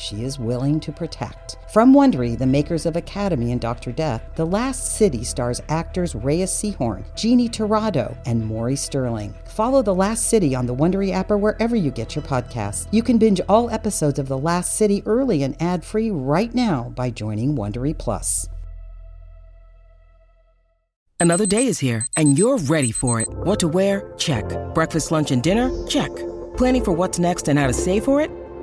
she is willing to protect. From Wondery, the makers of Academy and Dr. Death, The Last City stars actors Rhea Seehorn, Jeannie Torrado, and Maury Sterling. Follow The Last City on the Wondery app or wherever you get your podcasts. You can binge all episodes of The Last City early and ad-free right now by joining Wondery Plus. Another day is here, and you're ready for it. What to wear? Check. Breakfast, lunch, and dinner? Check. Planning for what's next and how to save for it?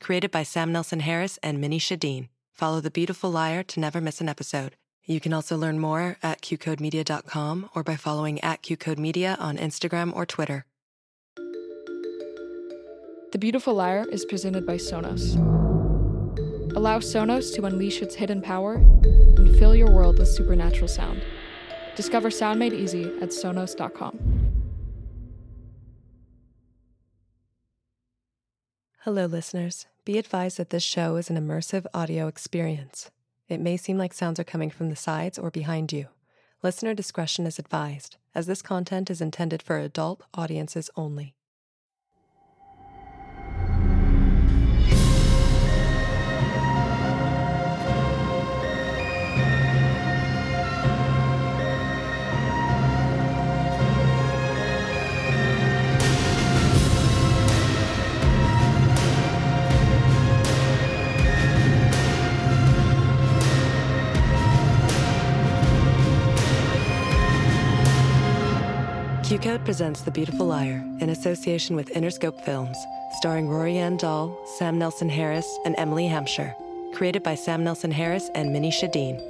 Created by Sam Nelson Harris and Minnie Shadeen. Follow The Beautiful Liar to never miss an episode. You can also learn more at qcodemedia.com or by following at qcodemedia on Instagram or Twitter. The Beautiful Liar is presented by Sonos. Allow Sonos to unleash its hidden power and fill your world with supernatural sound. Discover sound made easy at Sonos.com. Hello, listeners. Be advised that this show is an immersive audio experience. It may seem like sounds are coming from the sides or behind you. Listener discretion is advised, as this content is intended for adult audiences only. QCode presents The Beautiful Liar in association with Interscope Films, starring Rory Ann Dahl, Sam Nelson Harris, and Emily Hampshire. Created by Sam Nelson Harris and Minnie Shadeen.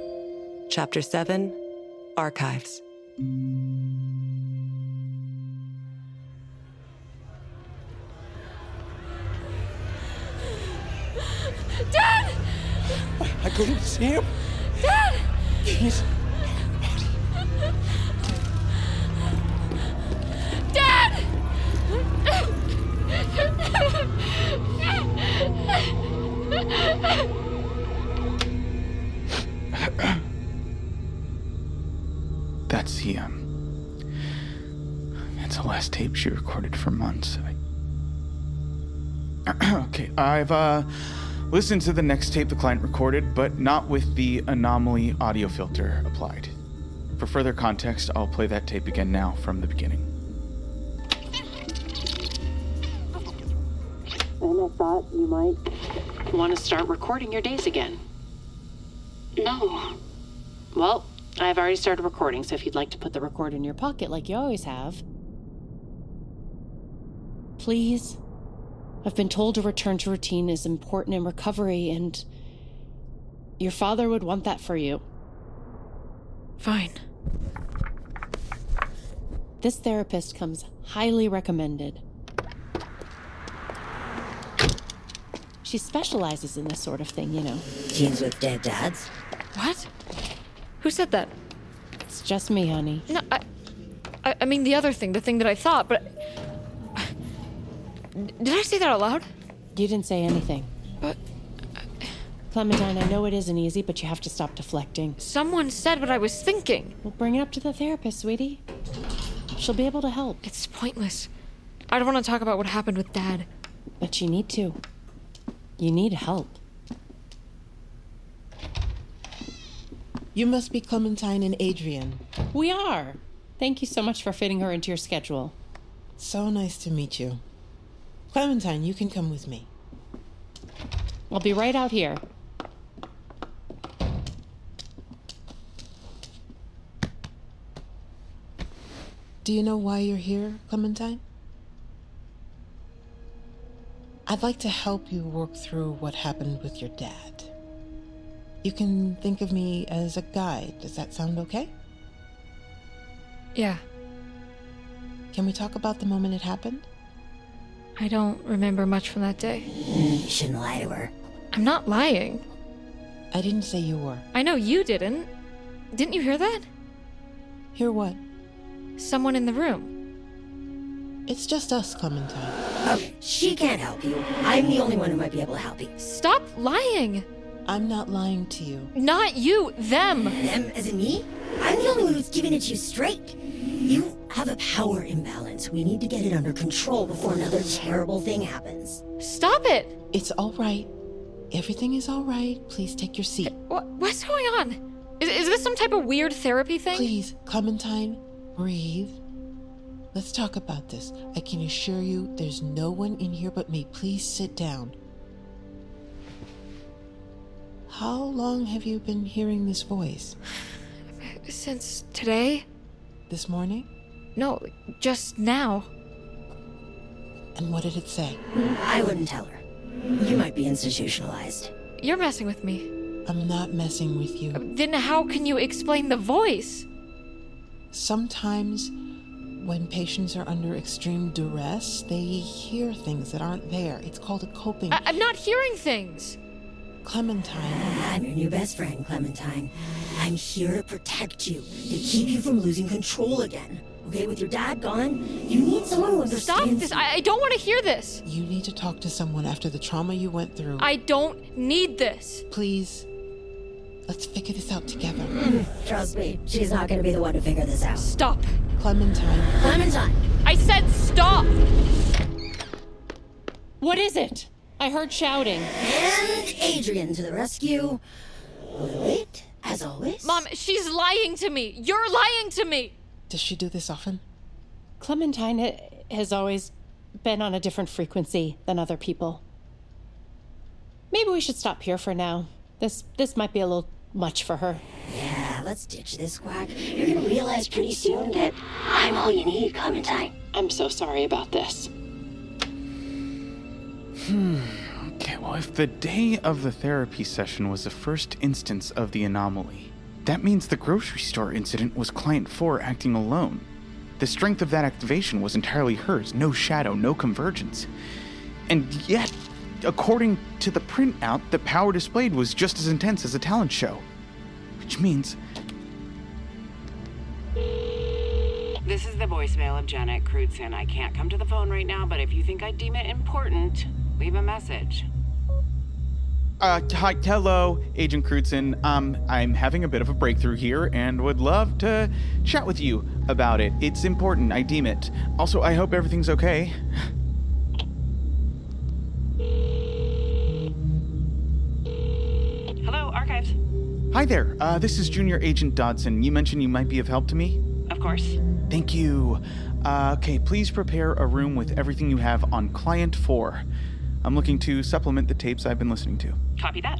Chapter 7 Archives. Dad! I couldn't see him. Dad! He's. Last tape she recorded for months. I... okay, I've uh listened to the next tape the client recorded, but not with the anomaly audio filter applied. For further context, I'll play that tape again now from the beginning. And I thought you might. Want to start recording your days again? No. Well, I've already started recording, so if you'd like to put the recorder in your pocket like you always have. Please. I've been told a return to routine is important in recovery, and your father would want that for you. Fine. This therapist comes highly recommended. She specializes in this sort of thing, you know. Teens with dead dads? What? Who said that? It's just me, honey. No, I, I, I mean the other thing, the thing that I thought, but. Did I say that out loud? You didn't say anything. But uh, Clementine, I know it isn't easy, but you have to stop deflecting. someone said what I was thinking. Well, bring it up to the therapist, sweetie. She'll be able to help. It's pointless. I don't want to talk about what happened with Dad. But you need to. You need help. You must be Clementine and Adrian. We are. Thank you so much for fitting her into your schedule. So nice to meet you. Clementine, you can come with me. I'll be right out here. Do you know why you're here, Clementine? I'd like to help you work through what happened with your dad. You can think of me as a guide. Does that sound okay? Yeah. Can we talk about the moment it happened? I don't remember much from that day. You shouldn't lie to her. I'm not lying. I didn't say you were. I know you didn't. Didn't you hear that? Hear what? Someone in the room. It's just us, Clementine. Okay, oh, she can't help you. I'm the only one who might be able to help you. Stop lying! I'm not lying to you. Not you, them! Them, as in me? I'm the only one who's giving it to you straight. You have a power imbalance. We need to get it under control before another terrible thing happens. Stop it! It's all right. Everything is all right. Please take your seat. What, what's going on? Is, is this some type of weird therapy thing? Please, Clementine, breathe. Let's talk about this. I can assure you there's no one in here but me. Please sit down. How long have you been hearing this voice? Since today? This morning? No, just now. And what did it say? I wouldn't tell her. You might be institutionalized. You're messing with me. I'm not messing with you. Uh, then how can you explain the voice? Sometimes, when patients are under extreme duress, they hear things that aren't there. It's called a coping. I- I'm not hearing things. Clementine, I'm your new best friend, Clementine. I'm here to protect you, to keep you from losing control again. Okay, with your dad gone, you need someone who Stop this! I, I don't want to hear this! you need to talk to someone after the trauma you went through. I don't need this! Please, let's figure this out together. Trust me, she's not gonna be the one to figure this out. Stop! Clementine, Clementine! I said stop! What is it? I heard shouting. And Adrian to the rescue. Wait, wit, as always. Mom, she's lying to me! You're lying to me! Does she do this often? Clementine has always been on a different frequency than other people. Maybe we should stop here for now. This this might be a little much for her. Yeah, let's ditch this quack. You're gonna realize pretty soon that I'm all you need, Clementine. I'm so sorry about this. Hmm. Okay, well, if the day of the therapy session was the first instance of the anomaly, that means the grocery store incident was Client 4 acting alone. The strength of that activation was entirely hers no shadow, no convergence. And yet, according to the printout, the power displayed was just as intense as a talent show. Which means. This is the voicemail of Janet Crutzen. I can't come to the phone right now, but if you think I deem it important, leave a message. Uh, hi, hello, Agent Crutzen. Um, I'm having a bit of a breakthrough here and would love to chat with you about it. It's important, I deem it. Also, I hope everything's okay. Hello, Archives. Hi there, uh, this is Junior Agent Dodson. You mentioned you might be of help to me? Of course. Thank you. Uh, okay, please prepare a room with everything you have on Client 4. I'm looking to supplement the tapes I've been listening to. Copy that.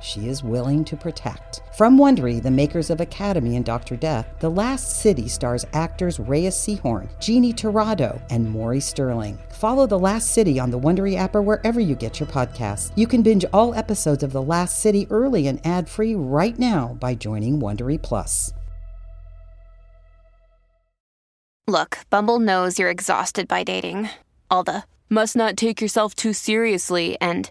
she is willing to protect. From Wondery, the makers of Academy and Dr. Death, The Last City stars actors Rhea Seehorn, Jeannie Torrado, and Maury Sterling. Follow The Last City on the Wondery app or wherever you get your podcasts. You can binge all episodes of The Last City early and ad-free right now by joining Wondery Plus. Look, Bumble knows you're exhausted by dating. All the must not take yourself too seriously and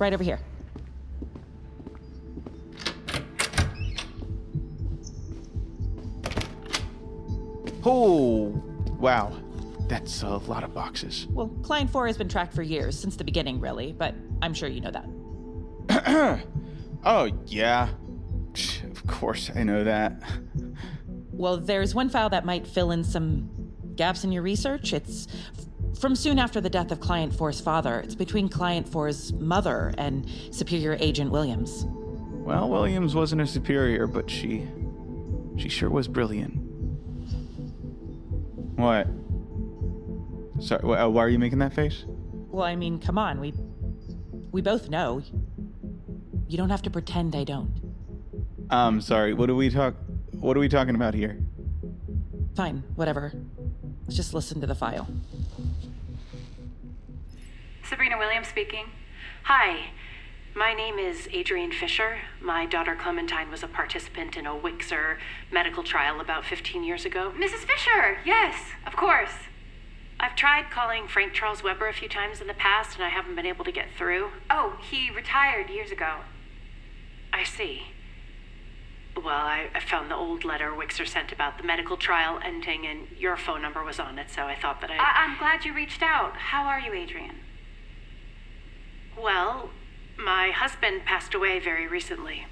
Right over here. Oh, wow. That's a lot of boxes. Well, Client 4 has been tracked for years, since the beginning, really, but I'm sure you know that. oh, yeah. Of course, I know that. Well, there's one file that might fill in some gaps in your research. It's from soon after the death of Client 4's father. It's between Client 4's mother and Superior Agent Williams. Well, Williams wasn't a superior, but she. she sure was brilliant. What? Sorry, uh, why are you making that face? Well, I mean, come on, we we both know. You don't have to pretend I don't. Um, sorry. What are we talk? What are we talking about here? Fine, whatever. Let's just listen to the file. Sabrina Williams speaking. Hi, my name is Adrienne Fisher. My daughter Clementine was a participant in a Wixer medical trial about 15 years ago. Mrs. Fisher, yes, of course. I've tried calling Frank Charles Weber a few times in the past and I haven't been able to get through. Oh, he retired years ago. I see. Well, I, I found the old letter Wixer sent about the medical trial ending, and your phone number was on it, so I thought that I. I- I'm glad you reached out. How are you, Adrian? Well, my husband passed away very recently.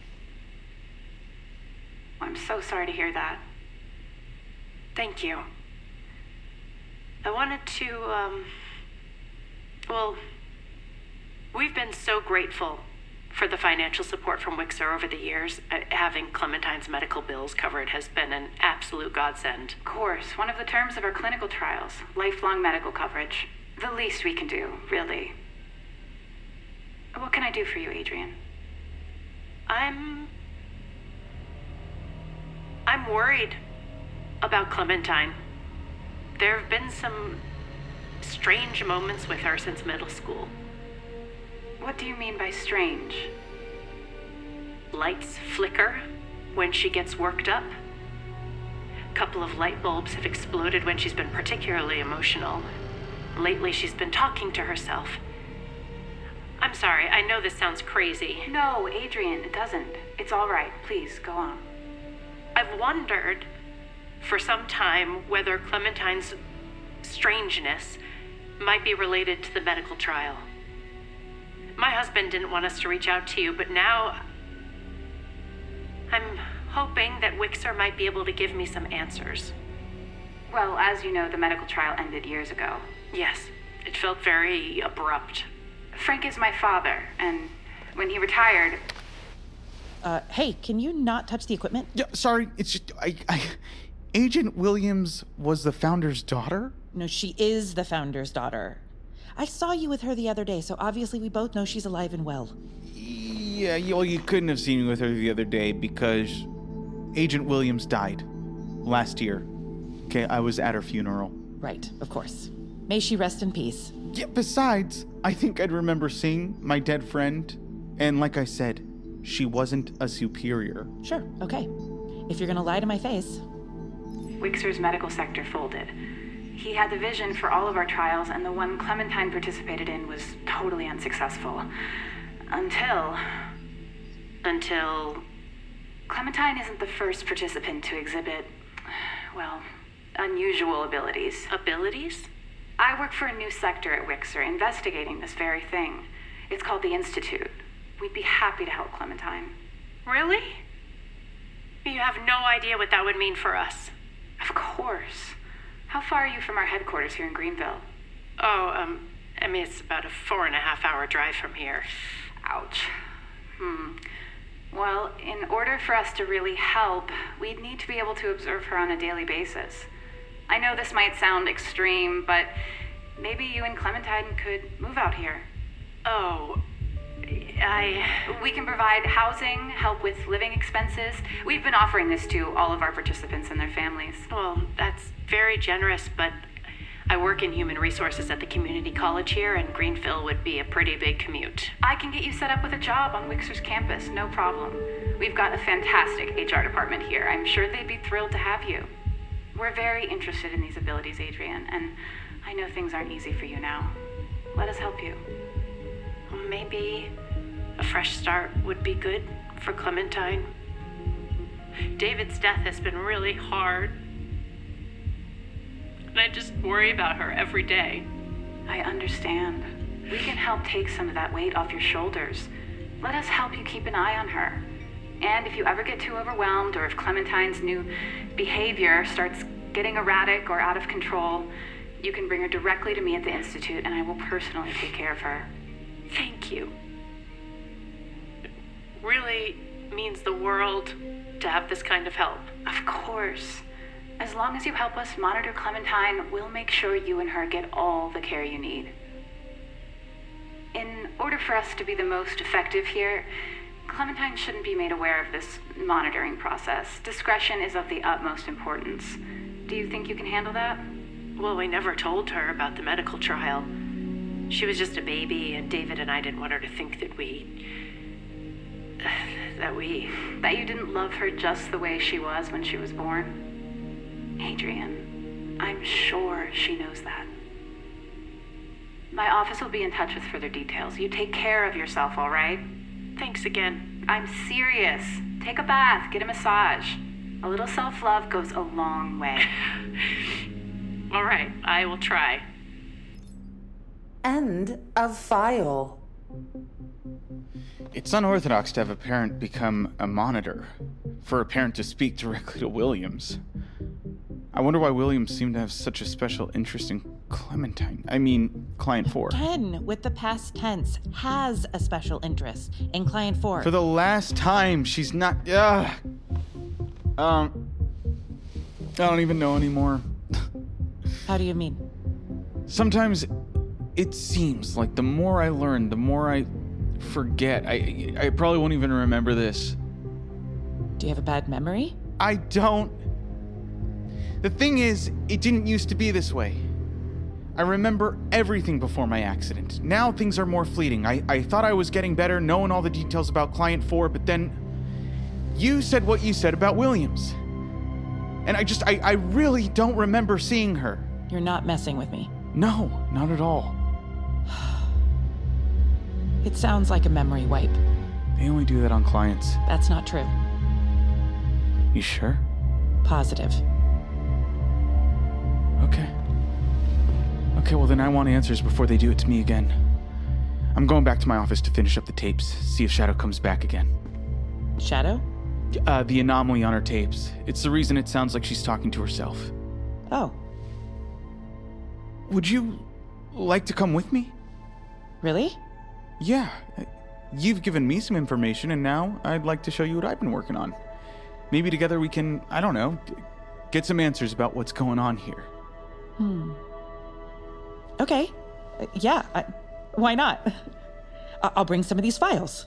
I'm so sorry to hear that. Thank you. I wanted to, um. Well, we've been so grateful for the financial support from Wixer over the years. Uh, having Clementine's medical bills covered has been an absolute godsend. Of course, one of the terms of our clinical trials lifelong medical coverage. The least we can do, really. What can I do for you, Adrian? I'm. I'm worried about Clementine. There have been some strange moments with her since middle school. What do you mean by strange? Lights flicker when she gets worked up. A couple of light bulbs have exploded when she's been particularly emotional. Lately, she's been talking to herself. I'm sorry, I know this sounds crazy. No, Adrian, it doesn't. It's all right. Please, go on. I've wondered for some time whether Clementine's strangeness might be related to the medical trial. My husband didn't want us to reach out to you, but now I'm hoping that Wixer might be able to give me some answers. Well, as you know, the medical trial ended years ago. Yes, it felt very abrupt. Frank is my father, and when he retired. Uh, hey, can you not touch the equipment? Yeah, sorry. It's just I, I Agent Williams was the founder's daughter? No, she is the founder's daughter. I saw you with her the other day, so obviously we both know she's alive and well. Yeah, you- well, you couldn't have seen me with her the other day because Agent Williams died last year. Okay, I was at her funeral. Right, of course. May she rest in peace. Yeah, besides, I think I'd remember seeing my dead friend, and like I said, she wasn't a superior. Sure, okay. If you're gonna lie to my face. Wixer's medical sector folded. He had the vision for all of our trials, and the one Clementine participated in was totally unsuccessful. Until. Until. Clementine isn't the first participant to exhibit, well, unusual abilities. Abilities? I work for a new sector at Wixer investigating this very thing. It's called the Institute. We'd be happy to help Clementine. Really? You have no idea what that would mean for us. Of course. How far are you from our headquarters here in Greenville? Oh, um, I mean, it's about a four and a half hour drive from here. Ouch. Hmm. Well, in order for us to really help, we'd need to be able to observe her on a daily basis. I know this might sound extreme, but maybe you and Clementine could move out here. Oh, I. We can provide housing, help with living expenses. We've been offering this to all of our participants and their families. Well, that's very generous, but I work in human resources at the community college here, and Greenville would be a pretty big commute. I can get you set up with a job on Wixer's campus, no problem. We've got a fantastic HR department here. I'm sure they'd be thrilled to have you. We're very interested in these abilities, Adrian, and I know things aren't easy for you now. Let us help you. Maybe a fresh start would be good for Clementine. David's death has been really hard. And I just worry about her every day. I understand. We can help take some of that weight off your shoulders. Let us help you keep an eye on her. And if you ever get too overwhelmed, or if Clementine's new behavior starts getting erratic or out of control, you can bring her directly to me at the Institute, and I will personally take care of her. Thank you. It really means the world to have this kind of help. Of course. As long as you help us monitor Clementine, we'll make sure you and her get all the care you need. In order for us to be the most effective here, Clementine shouldn't be made aware of this monitoring process. Discretion is of the utmost importance. Do you think you can handle that? Well, we never told her about the medical trial. She was just a baby, and David and I didn't want her to think that we. that we. That you didn't love her just the way she was when she was born? Adrian, I'm sure she knows that. My office will be in touch with further details. You take care of yourself, all right? Thanks again. I'm serious. Take a bath, get a massage. A little self love goes a long way. all right, I will try. End of file. It's unorthodox to have a parent become a monitor, for a parent to speak directly to Williams. I wonder why Williams seemed to have such a special interest in Clementine. I mean, Client 4. Again, with the past tense, has a special interest in Client 4. For the last time, she's not. Ugh. Um. I don't even know anymore. How do you mean? Sometimes it seems like the more I learn, the more I forget. I I probably won't even remember this. Do you have a bad memory? I don't. The thing is, it didn't used to be this way. I remember everything before my accident. Now things are more fleeting. I, I thought I was getting better, knowing all the details about Client 4, but then you said what you said about Williams. And I just, I, I really don't remember seeing her. You're not messing with me. No, not at all. It sounds like a memory wipe. They only do that on clients. That's not true. You sure? Positive. Okay, well then I want answers before they do it to me again. I'm going back to my office to finish up the tapes, see if Shadow comes back again. Shadow? Uh, the anomaly on her tapes. It's the reason it sounds like she's talking to herself. Oh. Would you like to come with me? Really? Yeah. You've given me some information, and now I'd like to show you what I've been working on. Maybe together we can, I don't know, get some answers about what's going on here. Hmm. Okay. Uh, yeah, I, why not? I'll bring some of these files.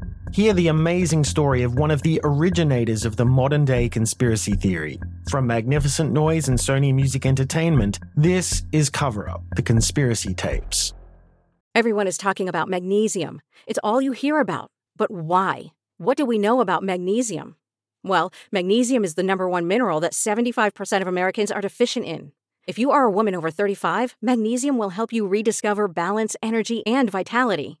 Hear the amazing story of one of the originators of the modern day conspiracy theory. From Magnificent Noise and Sony Music Entertainment, this is Cover Up, the conspiracy tapes. Everyone is talking about magnesium. It's all you hear about. But why? What do we know about magnesium? Well, magnesium is the number one mineral that 75% of Americans are deficient in. If you are a woman over 35, magnesium will help you rediscover balance, energy, and vitality.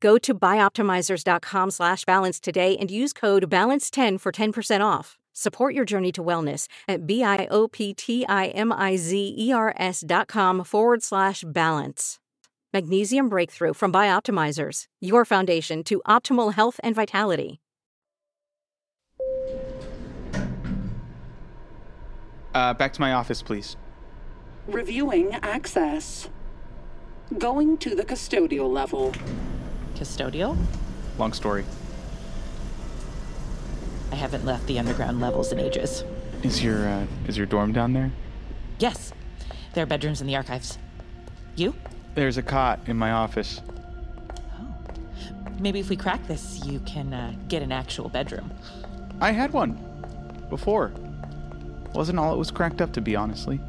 Go to bioptimizers.com slash balance today and use code BALANCE10 for 10% off. Support your journey to wellness at B-I-O-P-T-I-M-I-Z-E-R-S dot com forward slash balance. Magnesium Breakthrough from Bioptimizers, your foundation to optimal health and vitality. Uh, back to my office, please. Reviewing access. Going to the custodial level. Custodial? Long story. I haven't left the underground levels in ages. Is your uh, is your dorm down there? Yes. There are bedrooms in the archives. You? There's a cot in my office. Oh, maybe if we crack this, you can uh, get an actual bedroom. I had one before. Wasn't all it was cracked up to be, honestly.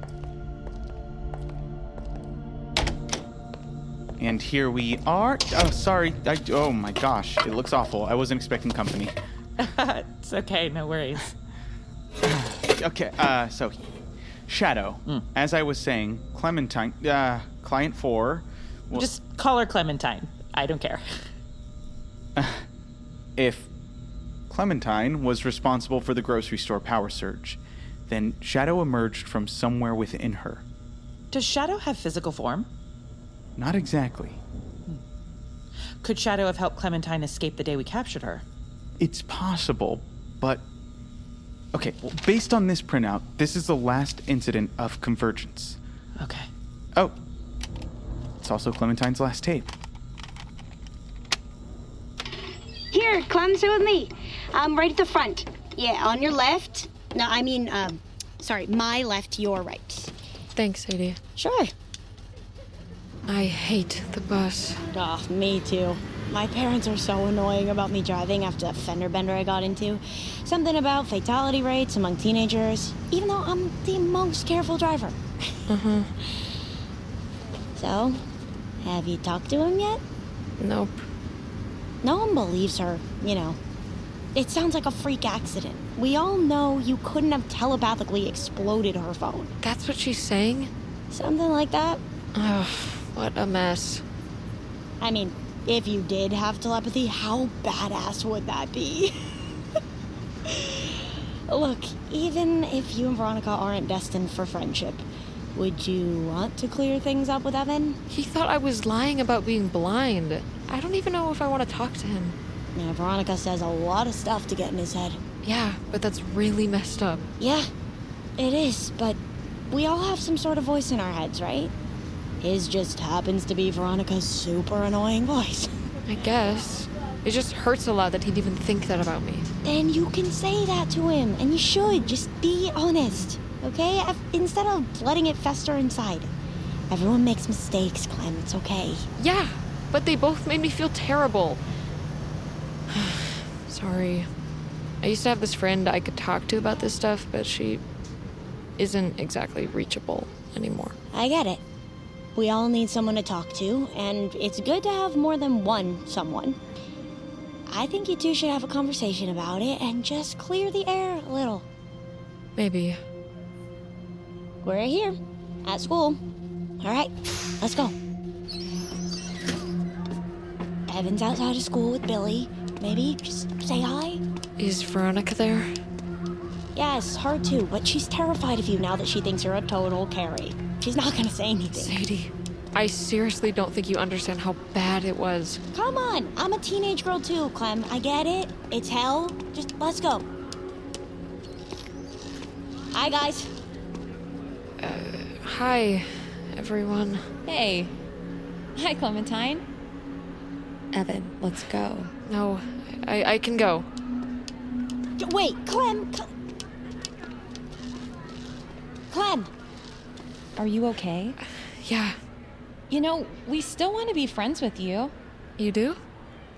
And here we are. Oh, sorry. I, oh my gosh, it looks awful. I wasn't expecting company. it's okay, no worries. okay, uh, so Shadow, as I was saying, Clementine, uh, client four. Well, Just call her Clementine. I don't care. if Clementine was responsible for the grocery store power surge, then Shadow emerged from somewhere within her. Does Shadow have physical form? Not exactly. Could Shadow have helped Clementine escape the day we captured her? It's possible, but. Okay, well, based on this printout, this is the last incident of convergence. Okay. Oh, it's also Clementine's last tape. Here, Clem, sit with me. I'm right at the front. Yeah, on your left. No, I mean, um, sorry, my left, your right. Thanks, Sadie. Sure. I hate the bus. Oh, me too. My parents are so annoying about me driving after that fender bender I got into. Something about fatality rates among teenagers, even though I'm the most careful driver. Uh-huh. So, have you talked to him yet? Nope. No one believes her, you know. It sounds like a freak accident. We all know you couldn't have telepathically exploded her phone. That's what she's saying? Something like that. Ugh, what a mess. I mean, if you did have telepathy, how badass would that be? Look, even if you and Veronica aren't destined for friendship, would you want to clear things up with Evan? He thought I was lying about being blind. I don't even know if I want to talk to him. Yeah, Veronica says a lot of stuff to get in his head. Yeah, but that's really messed up. Yeah, it is, but we all have some sort of voice in our heads, right? His just happens to be Veronica's super annoying voice. I guess. It just hurts a lot that he'd even think that about me. Then you can say that to him, and you should. Just be honest, okay? Instead of letting it fester inside. Everyone makes mistakes, Clem. It's okay. Yeah, but they both made me feel terrible. Sorry. I used to have this friend I could talk to about this stuff, but she isn't exactly reachable anymore. I get it. We all need someone to talk to, and it's good to have more than one someone. I think you two should have a conversation about it and just clear the air a little. Maybe. We're here at school. All right, let's go. Evan's outside of school with Billy. Maybe just say hi. Is Veronica there? Yes, her too, but she's terrified of you now that she thinks you're a total Carrie. She's not gonna say anything. Sadie, I seriously don't think you understand how bad it was. Come on, I'm a teenage girl too, Clem. I get it. It's hell. Just let's go. Hi, guys. Uh, hi, everyone. Hey. Hi, Clementine. Evan, let's go. No, I, I can go. Wait, Clem. Clem. Clem. Are you okay? Yeah. You know, we still want to be friends with you. You do?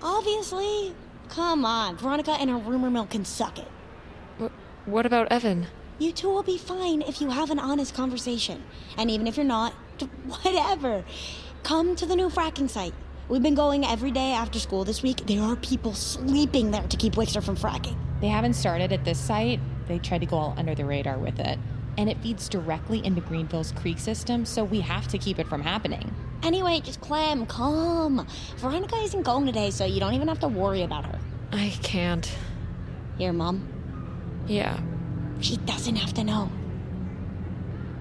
Obviously. Come on, Veronica and her rumor mill can suck it. Wh- what about Evan? You two will be fine if you have an honest conversation. And even if you're not, whatever. Come to the new fracking site. We've been going every day after school this week. There are people sleeping there to keep Wixter from fracking. They haven't started at this site. They tried to go all under the radar with it. And it feeds directly into Greenville's creek system, so we have to keep it from happening. Anyway, just Clem, come. Veronica isn't going today, so you don't even have to worry about her. I can't. Here, Mom. Yeah. She doesn't have to know.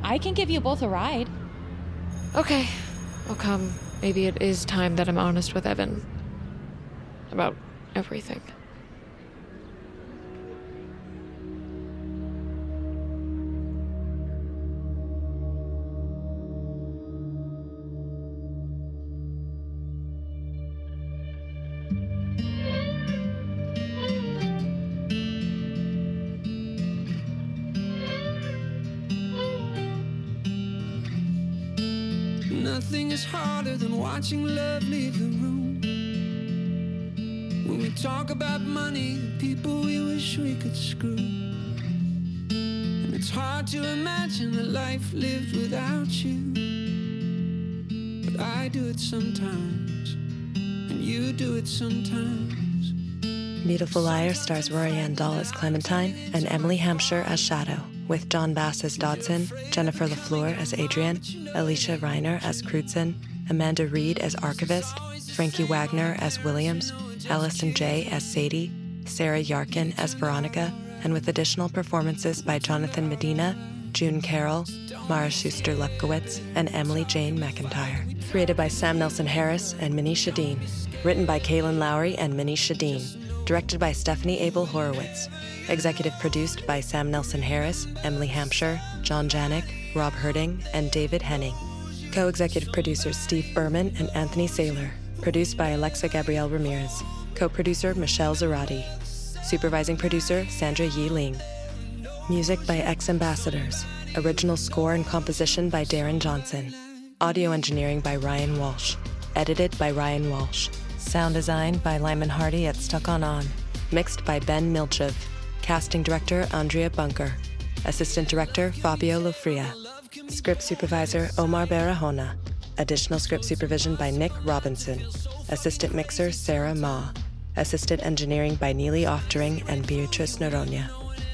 I can give you both a ride. Okay, I'll come. Maybe it is time that I'm honest with Evan. About everything. Watching love leave the room. When we talk about money, people we wish we could screw. And it's hard to imagine a life lived without you. But I do it sometimes, and you do it sometimes. Beautiful Liar stars Rory Dahl as Clementine and Emily Hampshire as Shadow, with John Bass as Dodson, Jennifer LaFleur as Adrian, Alicia Reiner as Crutzen, Amanda Reed as Archivist, Frankie Wagner as Williams, Allison Jay as Sadie, Sarah Yarkin as Veronica, and with additional performances by Jonathan Medina, June Carroll, Mara Schuster Lepkowitz, and Emily Jane McIntyre. Created by Sam Nelson Harris and Manisha Dean. Written by Kaylin Lowry and Manisha Dean. Directed by Stephanie Abel Horowitz. Executive produced by Sam Nelson Harris, Emily Hampshire, John Janik, Rob Herding, and David Henning. Co executive producers Steve Berman and Anthony Saylor. Produced by Alexa Gabrielle Ramirez. Co producer Michelle Zarati. Supervising producer Sandra Yi Ling. Music by X Ambassadors. Original score and composition by Darren Johnson. Audio engineering by Ryan Walsh. Edited by Ryan Walsh. Sound design by Lyman Hardy at Stuck On On. Mixed by Ben Milchev. Casting director Andrea Bunker. Assistant director Fabio Lofria. Script supervisor Omar Barahona. Additional script supervision by Nick Robinson. Assistant mixer Sarah Ma. Assistant engineering by Neely Oftering and Beatrice Noronha.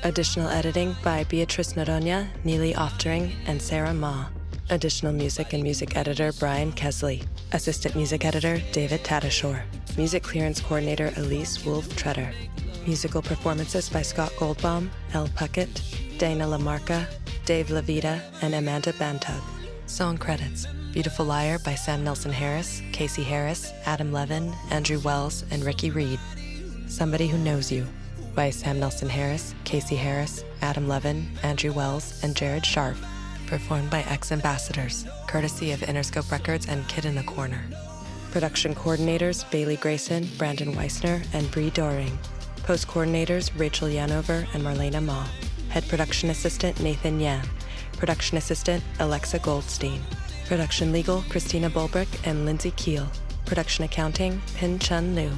Additional editing by Beatrice Noronha, Neely Oftering, and Sarah Ma. Additional music and music editor Brian Kesley. Assistant music editor David Tadashore. Music clearance coordinator Elise Wolf Treader. Musical performances by Scott Goldbaum, Elle Puckett, Dana Lamarca, Dave Levita, and Amanda Bantug. Song credits Beautiful Liar by Sam Nelson Harris, Casey Harris, Adam Levin, Andrew Wells, and Ricky Reed. Somebody Who Knows You by Sam Nelson Harris, Casey Harris, Adam Levin, Andrew Wells, and Jared Sharf. Performed by X Ambassadors, courtesy of Interscope Records and Kid in the Corner. Production coordinators Bailey Grayson, Brandon Weissner, and Bree Doring. Post coordinators Rachel Yanover and Marlena Ma. Head production assistant Nathan Yan. Production assistant Alexa Goldstein. Production legal Christina Bulbrick and Lindsay Keel. Production accounting Pin Chun Liu.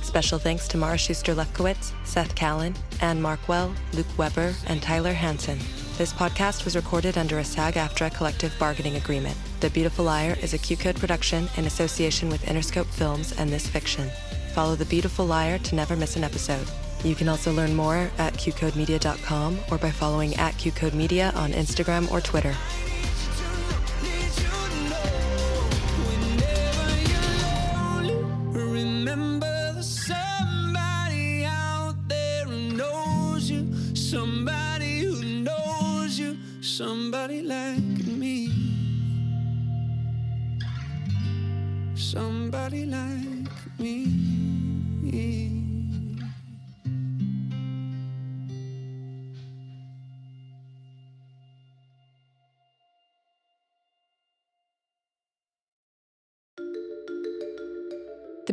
Special thanks to Mara Schuster Lefkowitz, Seth Callan, Anne Markwell, Luke Weber, and Tyler Hansen. This podcast was recorded under a SAG AFTRA collective bargaining agreement. The Beautiful Liar is a Q Code production in association with Interscope Films and This Fiction. Follow The Beautiful Liar to never miss an episode. You can also learn more at qcodemedia.com or by following at qcodemedia on Instagram or Twitter. Somebody like me. Somebody like me.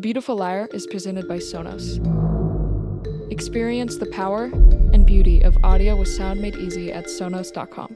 Beautiful Liar is presented by Sonos. Experience the power and beauty of audio with sound made easy at Sonos.com.